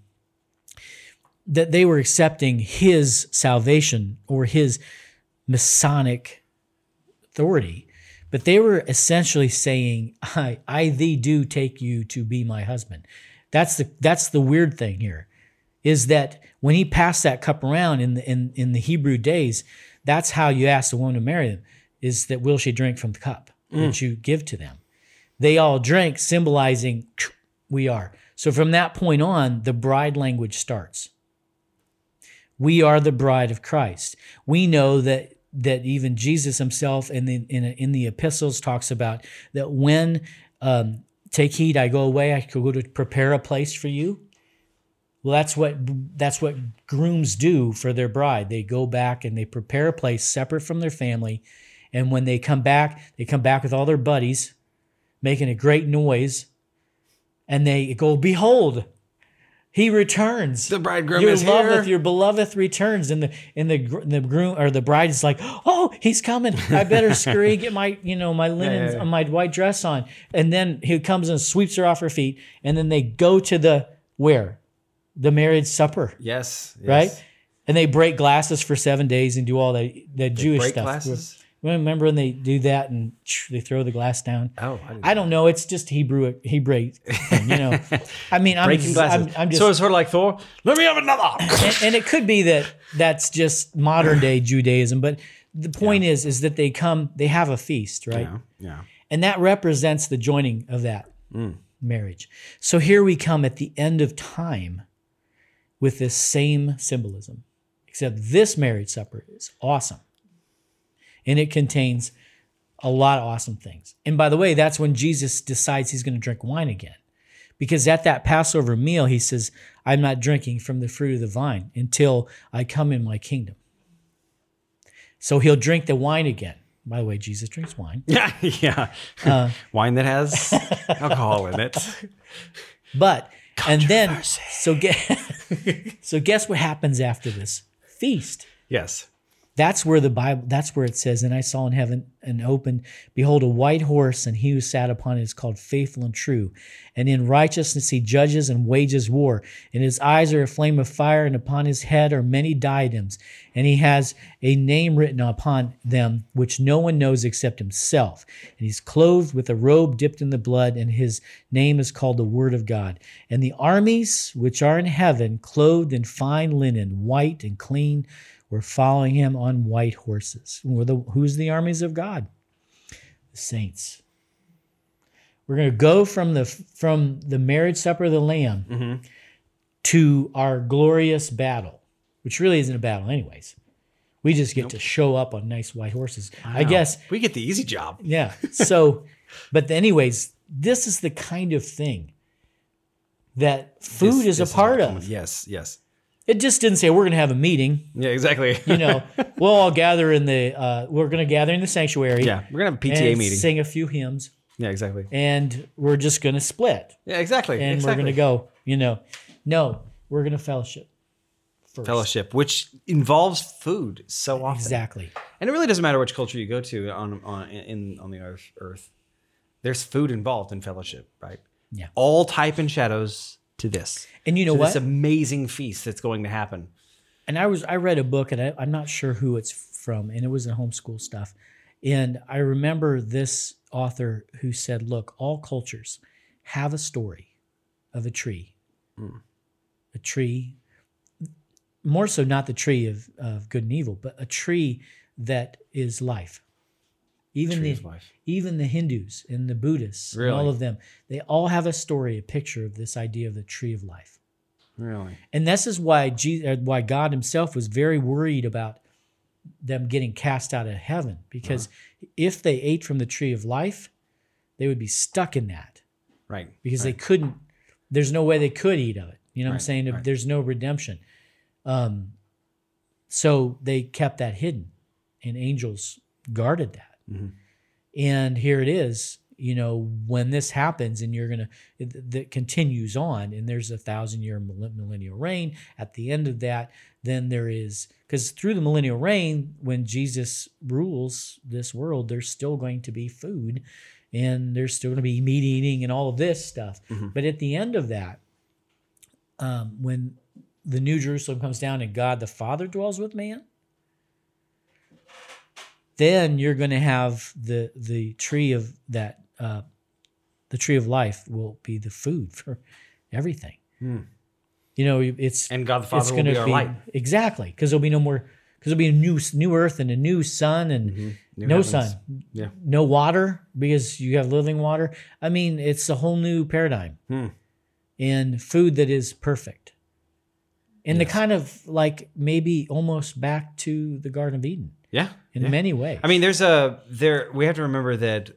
that they were accepting his salvation or his messianic authority, but they were essentially saying, I, I thee do take you to be my husband. That's the that's the weird thing here, is that when he passed that cup around in the in, in the Hebrew days, that's how you ask a woman to marry them, is that will she drink from the cup that mm. you give to them? They all drank, symbolizing we are. So from that point on, the bride language starts. We are the bride of Christ. We know that that even Jesus himself in the in, in the epistles talks about that when um, take heed, I go away, I go to prepare a place for you. Well, that's what that's what grooms do for their bride. They go back and they prepare a place separate from their family, and when they come back, they come back with all their buddies, making a great noise, and they go, "Behold, he returns. The bridegroom your is loveth, here." Your beloved returns, and the and the the groom or the bride is like, "Oh, he's coming! I better scurry, get my you know my linen, yeah. my white dress on." And then he comes and sweeps her off her feet, and then they go to the where, the marriage supper, Yes. yes. right? And they break glasses for seven days and do all the the Jewish break stuff. glasses? Remember when they do that and they throw the glass down? Oh, I I don't know. It's just Hebrew Hebrew thing, you know. I mean, I'm, breaking just, glasses. I'm, I'm just so it's sort of like Thor. Let me have another. and, and it could be that that's just modern day Judaism, but the point is is that they come, they have a feast, right? yeah. Yeah. And that represents the joining of that mm. marriage. So here we come at the end of time with this same symbolism, except this marriage supper is awesome. And it contains a lot of awesome things. And by the way, that's when Jesus decides he's going to drink wine again. Because at that Passover meal, he says, I'm not drinking from the fruit of the vine until I come in my kingdom. So he'll drink the wine again. By the way, Jesus drinks wine. Yeah. yeah. Uh, Wine that has alcohol in it. But and then so get so guess what happens after this feast? Yes. That's where the Bible that's where it says, and I saw in heaven and open, behold, a white horse, and he who sat upon it is called faithful and true. And in righteousness he judges and wages war. And his eyes are a flame of fire, and upon his head are many diadems. And he has a name written upon them which no one knows except himself. And he's clothed with a robe dipped in the blood, and his name is called the Word of God. And the armies which are in heaven, clothed in fine linen, white and clean, were following him on white horses. Were the, who's the armies of God? The saints. We're going to go from the from the marriage supper of the Lamb mm-hmm. to our glorious battle, which really isn't a battle, anyways. We just get to show up on nice white horses. I guess we get the easy job. yeah. So, but anyways, this is the kind of thing that food This- is a part what of. Yes. Yes. It just didn't say we're going to have a meeting. Yeah. Exactly. You know, we'll all gather in the. Uh, we're going to gather in the sanctuary. yeah. We're gonna have a PTA meeting. Sing a few hymns. Yeah, exactly. and we're just going to split Yeah, exactly. and exactly. we're going to go, you know. No, we're going to fellowship first. fellowship, which involves food so often. Exactly. And it really doesn't matter which culture you go to on on in on the earth. earth. There's food involved in fellowship, right? Yeah. All type and shadows to this. And you know to what? This amazing feast that's going to happen. and I was I read a book and I, I'm not sure who it's from, and it was in homeschool stuff. And I remember this author who said, "Look, all cultures have a story of a tree, hmm. a tree, more so not the tree of, of good and evil, but a tree that is life. Even the even the Hindus and the Buddhists, and all of them, they all have a story, a picture of this idea of the tree of life." Really? And this is why Jesus, uh, why God Himself was very worried about them getting cast out of heaven, because if they ate from the tree of life, they would be stuck in that Right. because right. they couldn't. There's no way they could eat of it. You know what I'm saying? Right. There's no redemption. Um, so they kept that hidden, and angels guarded that. Mhm. And here it is. You know, when this happens, and you're gonna that continues on, and there's a thousand year millennial reign. At the end of that, then there is because through the millennial reign, when Jesus rules this world, there's still going to be food, and there's still going to be meat eating and all of this stuff. Mhm. But at the end of that, um, when the New Jerusalem comes down and God the Father dwells with man, then you're going to have the the tree of that uh, the tree of life will be the food for everything. Hmm. You know, it's And God the it's Father will gonna be light. exactly because there'll be no more because there'll be a new new earth and a new sun and Mhm. New no heavens. sun, Yeah. no water because you have living water. I mean, it's a whole new paradigm Hmm. and food that is perfect. And the kind of like maybe almost back to the Garden of Eden Yeah. in yeah. many ways. I mean, there's a there. We have to remember that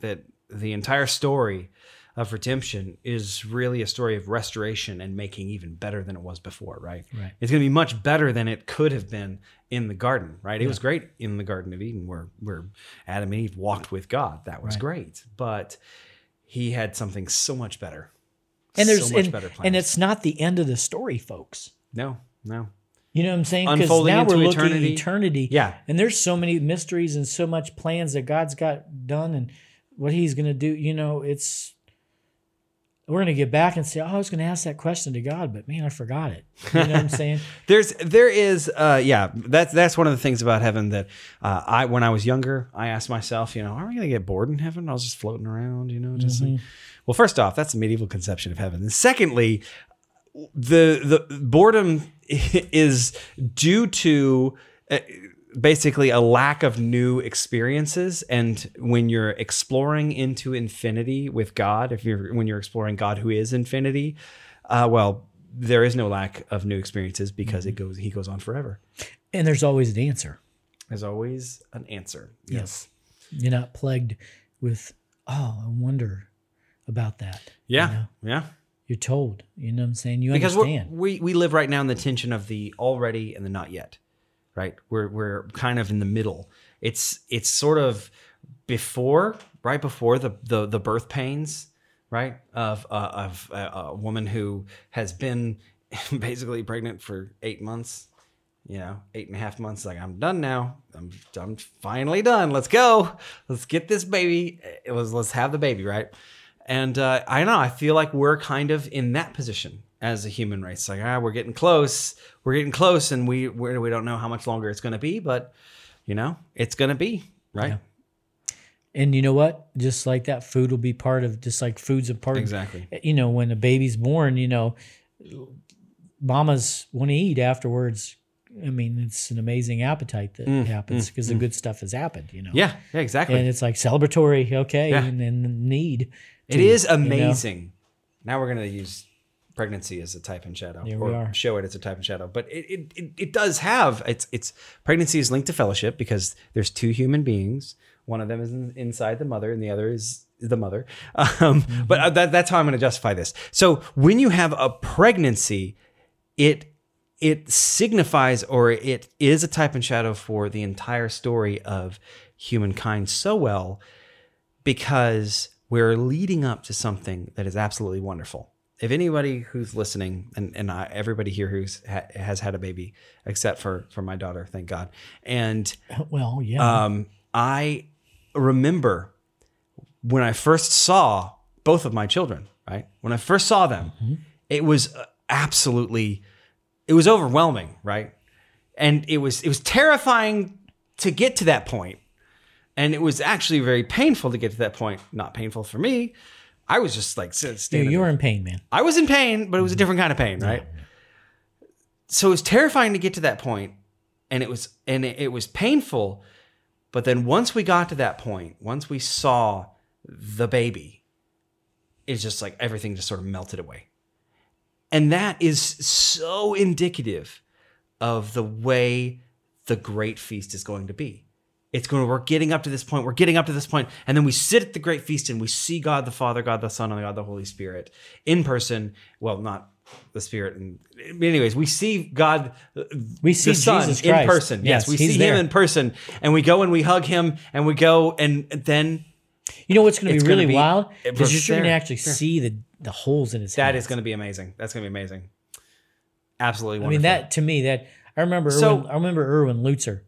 that the entire story of redemption is really a story of restoration and making even better than it was before. Right. Right. It's going to be much better than it could have been in the garden. Right. It was great in the Garden of Eden where where Adam and Eve walked with God. That was Right. great. But he had something so much better. and there's so much and, better plans. and it's not the end of the story, folks. no, no. You know what I'm saying? Because now we're looking eternity. at eternity. Yeah. And there's so many mysteries and so much plans that God's got done and what he's going to do. You know, it's, we're going to get back and say, oh, I was going to ask that question to God, but man, I forgot it. You know what I'm saying? There's there is uh yeah that's that's one of the things about heaven that uh, I when I was younger I asked myself you know are we gonna get bored in heaven I was just floating around you know just like well first off that's a medieval conception of heaven and secondly the the boredom is due to uh, basically a lack of new experiences and when you're exploring into infinity with God if you're when you're exploring God who is infinity uh, well there is no lack of new experiences because it goes he goes on forever And there's always an answer. there's always an answer Yes. You're not plagued with, oh, I wonder about that. yeah You know? yeah You're told. You know what I'm saying? You because understand. we we live right now in the tension of the already and the not yet right we're we're kind of in the middle it's it's sort of before right before the the, the birth pains right of uh, of a, a woman who has been basically pregnant for eight months you know eight and a half months like i'm done now i'm i'm finally done let's go let's get this baby it was let's have the baby right and uh, I don't know. I feel like we're kind of in that position as a human race. Like, ah, we're getting close. We're getting close, and we we're, we don't know how much longer it's going to be, but you know, it's going to be right. Yeah. And you know what? Just like that, food will be part of, just like food's a part Exactly. of, you know, when a baby's born, you know, mamas want to eat afterwards. I mean, it's an amazing appetite that happens because the good stuff has happened, you know. Mm, Yeah, yeah, exactly. And it's like celebratory, okay, Yeah. and, and need. It is you know. amazing. Now we're going to use pregnancy as a type and shadow, There or we are. show it as a type and shadow. But it, it it it does have it's it's pregnancy is linked to fellowship because there's two human beings. One of them is in, inside the mother, and the other is the mother. Um, Mm-hmm. But uh, that, that's how I'm going to justify this. So when you have a pregnancy, it it signifies or it is a type and shadow for the entire story of humankind so well because we're leading up to something that is absolutely wonderful. If anybody who's listening, and, and I, everybody here who's ha, has had a baby, except for for my daughter, thank God, and Well, yeah. um, I remember when I first saw both of my children, right? When I first saw them, it was uh, absolutely, it was overwhelming, right? And it was it was terrifying to get to that point, and it was actually very painful to get to that point. Not painful for me. I was just like s- you, you were in pain, man. I was in pain, but it was a different kind of pain, right? So it was terrifying to get to that point, and it was and it, it was painful. But then once we got to that point, once we saw the baby, it's just like everything just sort of melted away. And that is so indicative of the way the great feast is going to be. It's going to, we're getting up to this point, we're getting up to this point, and then we sit at the great feast and we see God the Father, God the Son, and God the Holy Spirit in person. Well, not the Spirit. And anyways, we see God, We see the Son Jesus in Christ. person. Yes, Yes, we see there. him in person, and we go and we hug him, and we go, and then You know what's going to be really be- wild? was you're going to there. actually see the the holes in his that hands. is going to be amazing. That's going to be amazing. Absolutely I mean, that to me, that I remember. So- Erwin, I remember Erwin Lutzer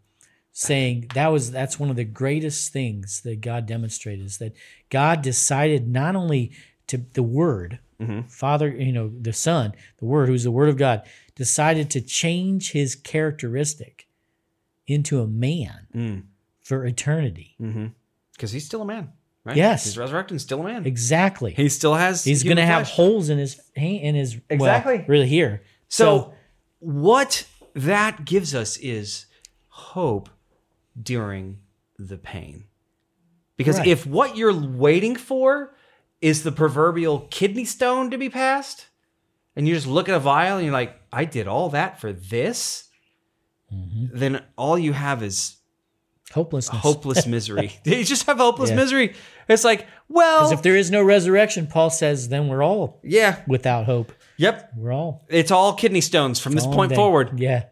saying that was that's one of the greatest things that God demonstrated is that God decided not only to the Word, Mm-hmm. Father, you know, the Son, the Word, who's the Word of God, decided to change His characteristic into a man Mm. for eternity. because he's still a man, right? Yes. he's resurrected and still a man. Exactly. He still has. He's going to have holes in his hand, in his well, Exactly. really here. So, what that gives us is hope during the pain. Because Right. if what you're waiting for is the proverbial kidney stone to be passed, and you just look at a vial and you're like, I did all that for this, Mm-hmm. then all you have is hopelessness. hopeless misery. you just have hopeless Yeah. misery. It's like, well, Because if there is no resurrection, Paul says, then we're all yeah, without hope. yep. We're all It's all kidney stones from this point day. forward. Yeah.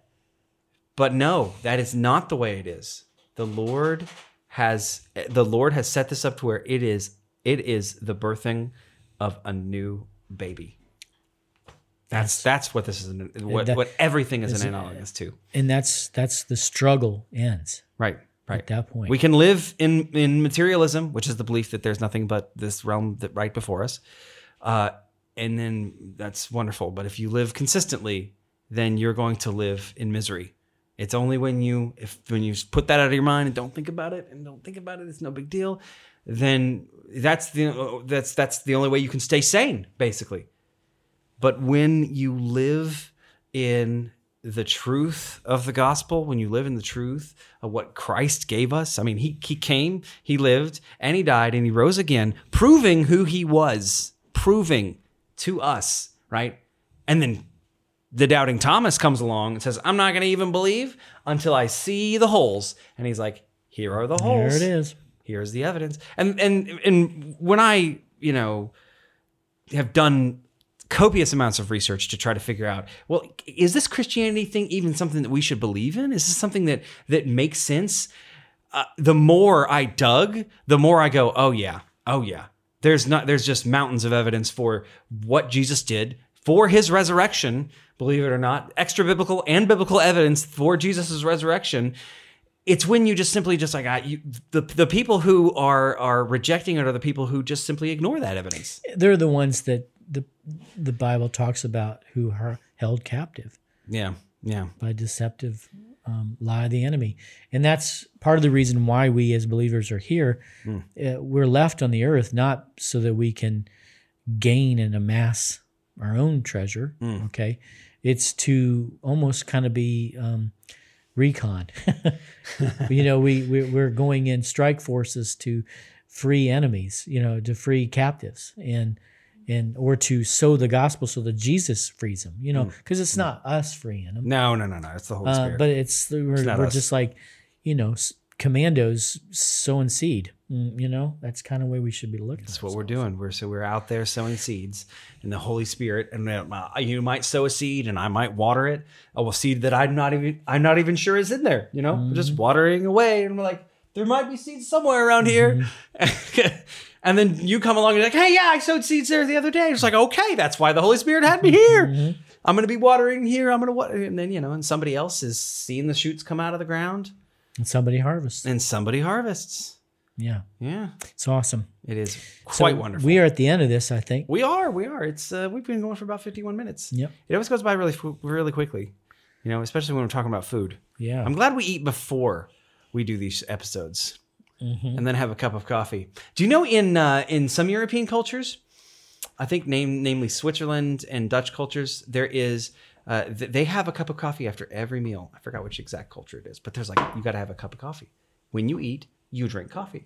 But no, that is not the way it is. The Lord has the Lord has set this up to where it is it is the birthing of a new baby. That's that's what this is an- what that- what everything is an analogous to. And that's that's the struggle ends Right. Right. at that point. We can live in in materialism, which is the belief that there's nothing but this realm that right before us, uh, and then that's wonderful. But if you live consistently, then you're going to live in misery. It's only when you if when you put that out of your mind and don't think about it and don't think about it, it's no big deal. Then that's the that's that's the only way you can stay sane, basically. But when you live in the truth of the gospel, when you live in the truth of what Christ gave us, I mean, he, he came, he lived, and he died, and he rose again, proving who he was, proving to us, right? And then the doubting Thomas comes along and says, I'm not going to even believe until I see the holes. And he's like, Here are the holes it is. here's the evidence. And and and when i you know have done copious amounts of research to try to figure out well is this christianity thing even something that we should believe in? Is this something that that makes sense? Uh, the more i dug the more i go oh yeah. Oh yeah. There's not there's just mountains of evidence for what jesus did for his resurrection believe it or not extra biblical and biblical evidence for jesus' resurrection it's when you just simply just like I, you, the the people who are are rejecting it are the people who just simply ignore that evidence. They're the ones that the the Bible talks about who are held captive Yeah, yeah, by deceptive um, lie of the enemy, and that's part of the reason why we as believers are here. Uh, we're left on the earth not so that we can gain and amass our own treasure. Okay, it's to almost kind of be um, recon. you know, we, we we're going in strike forces to free enemies. You know, to free captives and and or to sow the gospel so that Jesus frees them. You know, because it's not us freeing them, no, no, no, no. It's the Holy uh, Spirit. but it's we're, not we're just like you know commandos sowing seed. Mm, You know, that's kind of way we should be looking. That's what we're doing. We're so we're out there sowing seeds in the Holy Spirit, and uh, you might sow a seed, and I might water it. Oh, a seed that I'm not even I'm not even sure is in there. You know, We're just watering away, and we're like, There might be seeds somewhere around here. and then you come along and you're like, hey, yeah, I sowed seeds there the other day. It's like, okay, that's why the Holy Spirit had me here. I'm going to be watering here. I'm going to water. And then, you know, and somebody else is seeing the shoots come out of the ground And somebody harvests. and somebody harvests. Yeah. Yeah, It's awesome. it is So quite wonderful. We are at the end of this, I think. We are, we are. It's uh, we've been going for about fifty-one minutes. Yep. It always goes by really, really quickly. You know, especially when we're talking about food. Yeah. I'm glad we eat before we do these episodes, Mm-hmm. and then have a cup of coffee. Do you know in uh, in some European cultures, I think name namely Switzerland and Dutch cultures, there is. Uh, th- they have a cup of coffee after every meal. I forgot which exact culture it is, but there's like you got to have a cup of coffee when you eat. You drink coffee,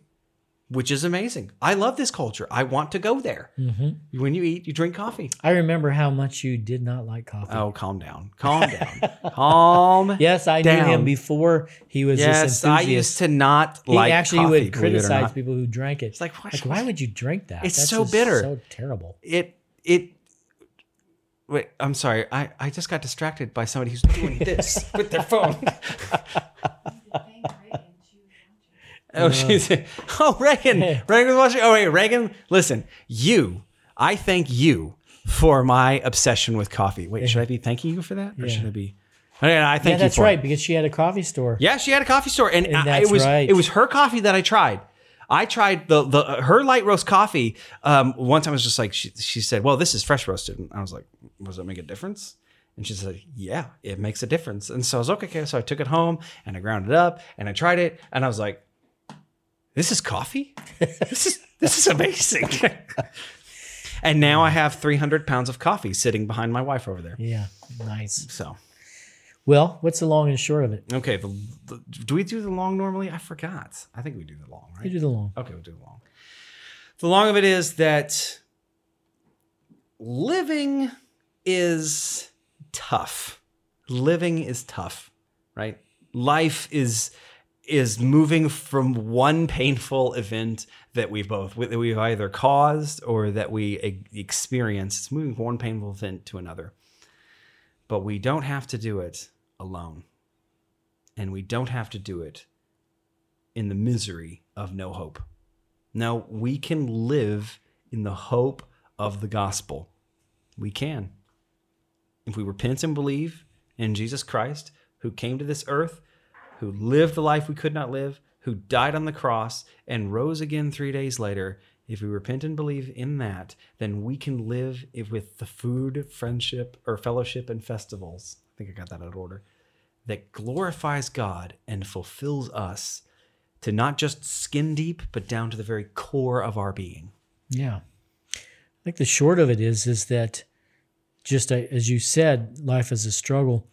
which is amazing. I love this culture. I want to go there. Mm-hmm. When you eat, you drink coffee. I remember how much you did not like coffee. Oh, calm down. Calm down. calm. Yes, I down. knew him before he was this Yes, I used to not he like actually coffee, would criticize people who drank it. It's like, why- why would you drink that? It's That's so bitter. So terrible. It it Wait, I'm sorry. I, I just got distracted by somebody who's doing this with their phone. oh, uh. she's oh Reagan. Reagan was watching. Oh wait, Reagan. Listen, you. I thank you for my obsession with coffee. Wait, should I be thanking you for that, or Yeah. should I be? Oh, yeah, I thank Yeah, you. that's for it. right, because she had a coffee store. Yeah, she had a coffee store, and, I- that's it was right. it was her coffee that I tried. I tried the the her light roast coffee. Um, one time I was just like she she said, "Well, this is fresh roasted," and I was like, "Does that make a difference?" And she said, "Yeah, it makes a difference." And so I was like, "Okay." So I took it home and I ground it up and I tried it, and I was like, "This is coffee. this is this is amazing." and now I have three hundred pounds of coffee sitting behind my wife over there. Yeah, nice. So Well, what's the long and short of it? okay, the, the, do we do the long normally? I forgot. I think we do the long, right? You do the long. Okay, we'll do the long. The long of it is that living is tough. Living is tough, right? Life is is moving from one painful event that we've both that we've either caused or that we e- experience. It's moving from one painful event to another. But we don't have to do it alone. And we don't have to do it in the misery of no hope. No, we can live in the hope of the gospel. We can. If we repent and believe in Jesus Christ, who came to this earth, who lived the life we could not live, who died on the cross and rose again three days later, if we repent and believe in that, then we can live with the food, friendship, or fellowship and festivals. I think I got that out of order. That glorifies God and fulfills us to not just skin deep, but down to the very core of our being. Yeah. I think the short of it is is that just uh, as you said, life is a struggle.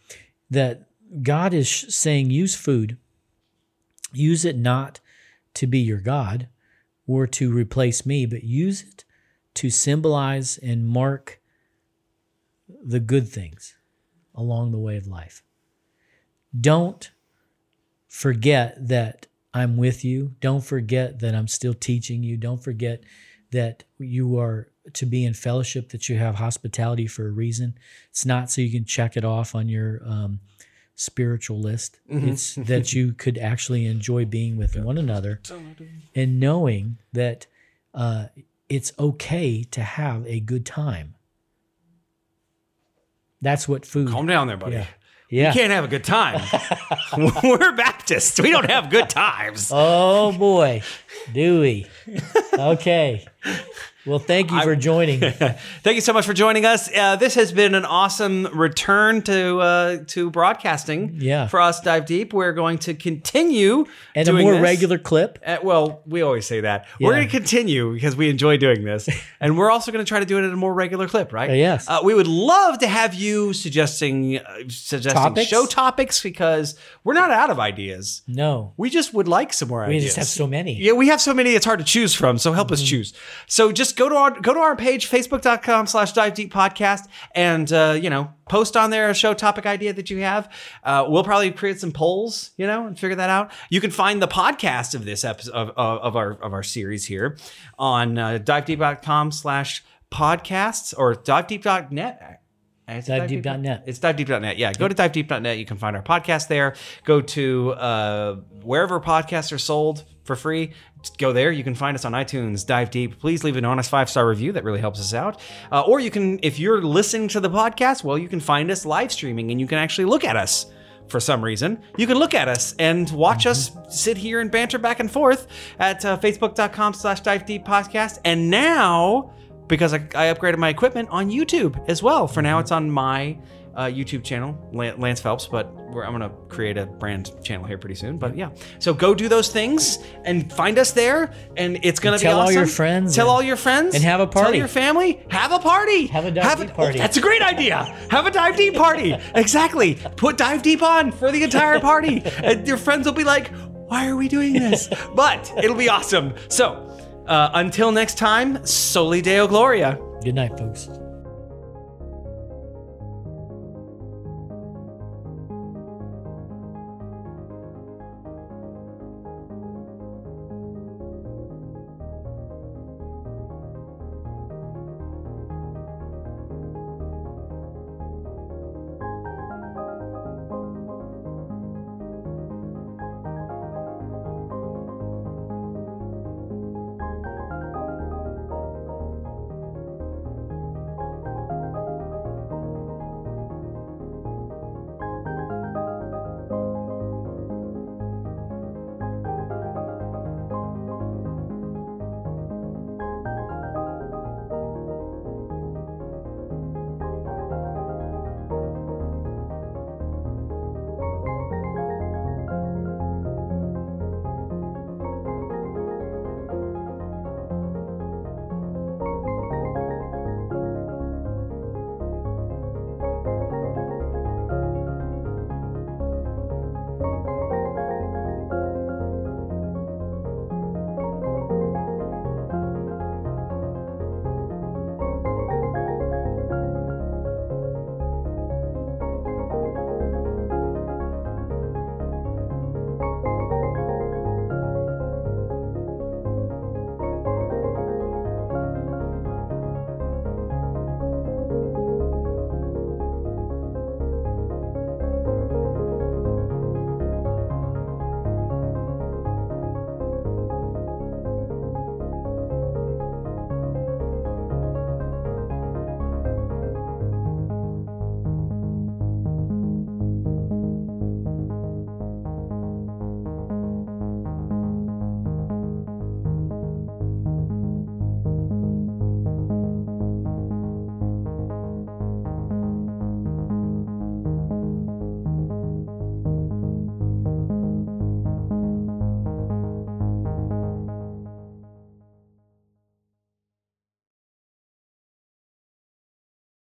That God is saying use food, use it not to be your God or to replace me, but use it to symbolize and mark the good things along the way of life. Don't forget that I'm with you. Don't forget that I'm still teaching you. Don't forget that you are to be in fellowship, that you have hospitality for a reason. It's not so you can check it off on your um, spiritual list. It's that you could actually enjoy being with one another and knowing that uh, it's okay to have a good time. That's what food. Calm down there, buddy. Yeah. Yeah. You can't have a good time. We're Baptists. We don't have good times. Oh boy, do we? Okay. Well, thank you for joining. Thank you so much for joining us. Uh, this has been an awesome return to uh, to broadcasting. Yeah. For us, dive deep. We're going to continue And a more this. regular clip. Uh, well, we always say that. We're going to continue because we enjoy doing this. and we're also going to try to do it at a more regular clip, right? Uh, yes. Uh, we would love to have you suggesting uh, suggesting Topics? show topics because we're not out of ideas. No, We just would like some more ideas. we ideas. just have so many. Yeah, we have so many it's hard to choose from. So help us Mm-hmm. choose. So just go to our go to our page, facebook.com slash dive deep podcast, and uh, you know, post on there a show topic idea that you have. Uh, we'll probably create some polls, you know, and figure that out. You can find the podcast of this episode of, of, of our of our series here on uh, divedeep.com slash podcasts or divedeep.net And It's Divedeep.net. It's divedeep.net. Yeah, go to divedeep.net. You can find our podcast there. Go to uh, wherever podcasts are sold for free. Just go there. You can find us on iTunes. Dive deep. Please leave an honest five star review. That really helps us out. Uh, or you can, if you're listening to the podcast, well, you can find us live streaming and you can actually look at us. For some reason, you can look at us and watch us sit here and banter back and forth at uh, facebook.com slash dive deep podcast. And now because I, I upgraded my equipment on YouTube as well. For now, it's on my uh, YouTube channel, Lance Phelps, but we're, I'm going to create a brand channel here pretty soon. But yeah, so go do those things and find us there, and it's going to be tell all your friends Tell all your friends and have a Tell party. your family. Have a party. Have a dive deep party. Oh, that's a great idea. Have a dive deep party. exactly. Put dive deep on for the entire party, and your friends will be like, "Why are we doing this?" But it'll be awesome. So. Uh, until next time, Soli Deo Gloria. Good night, folks.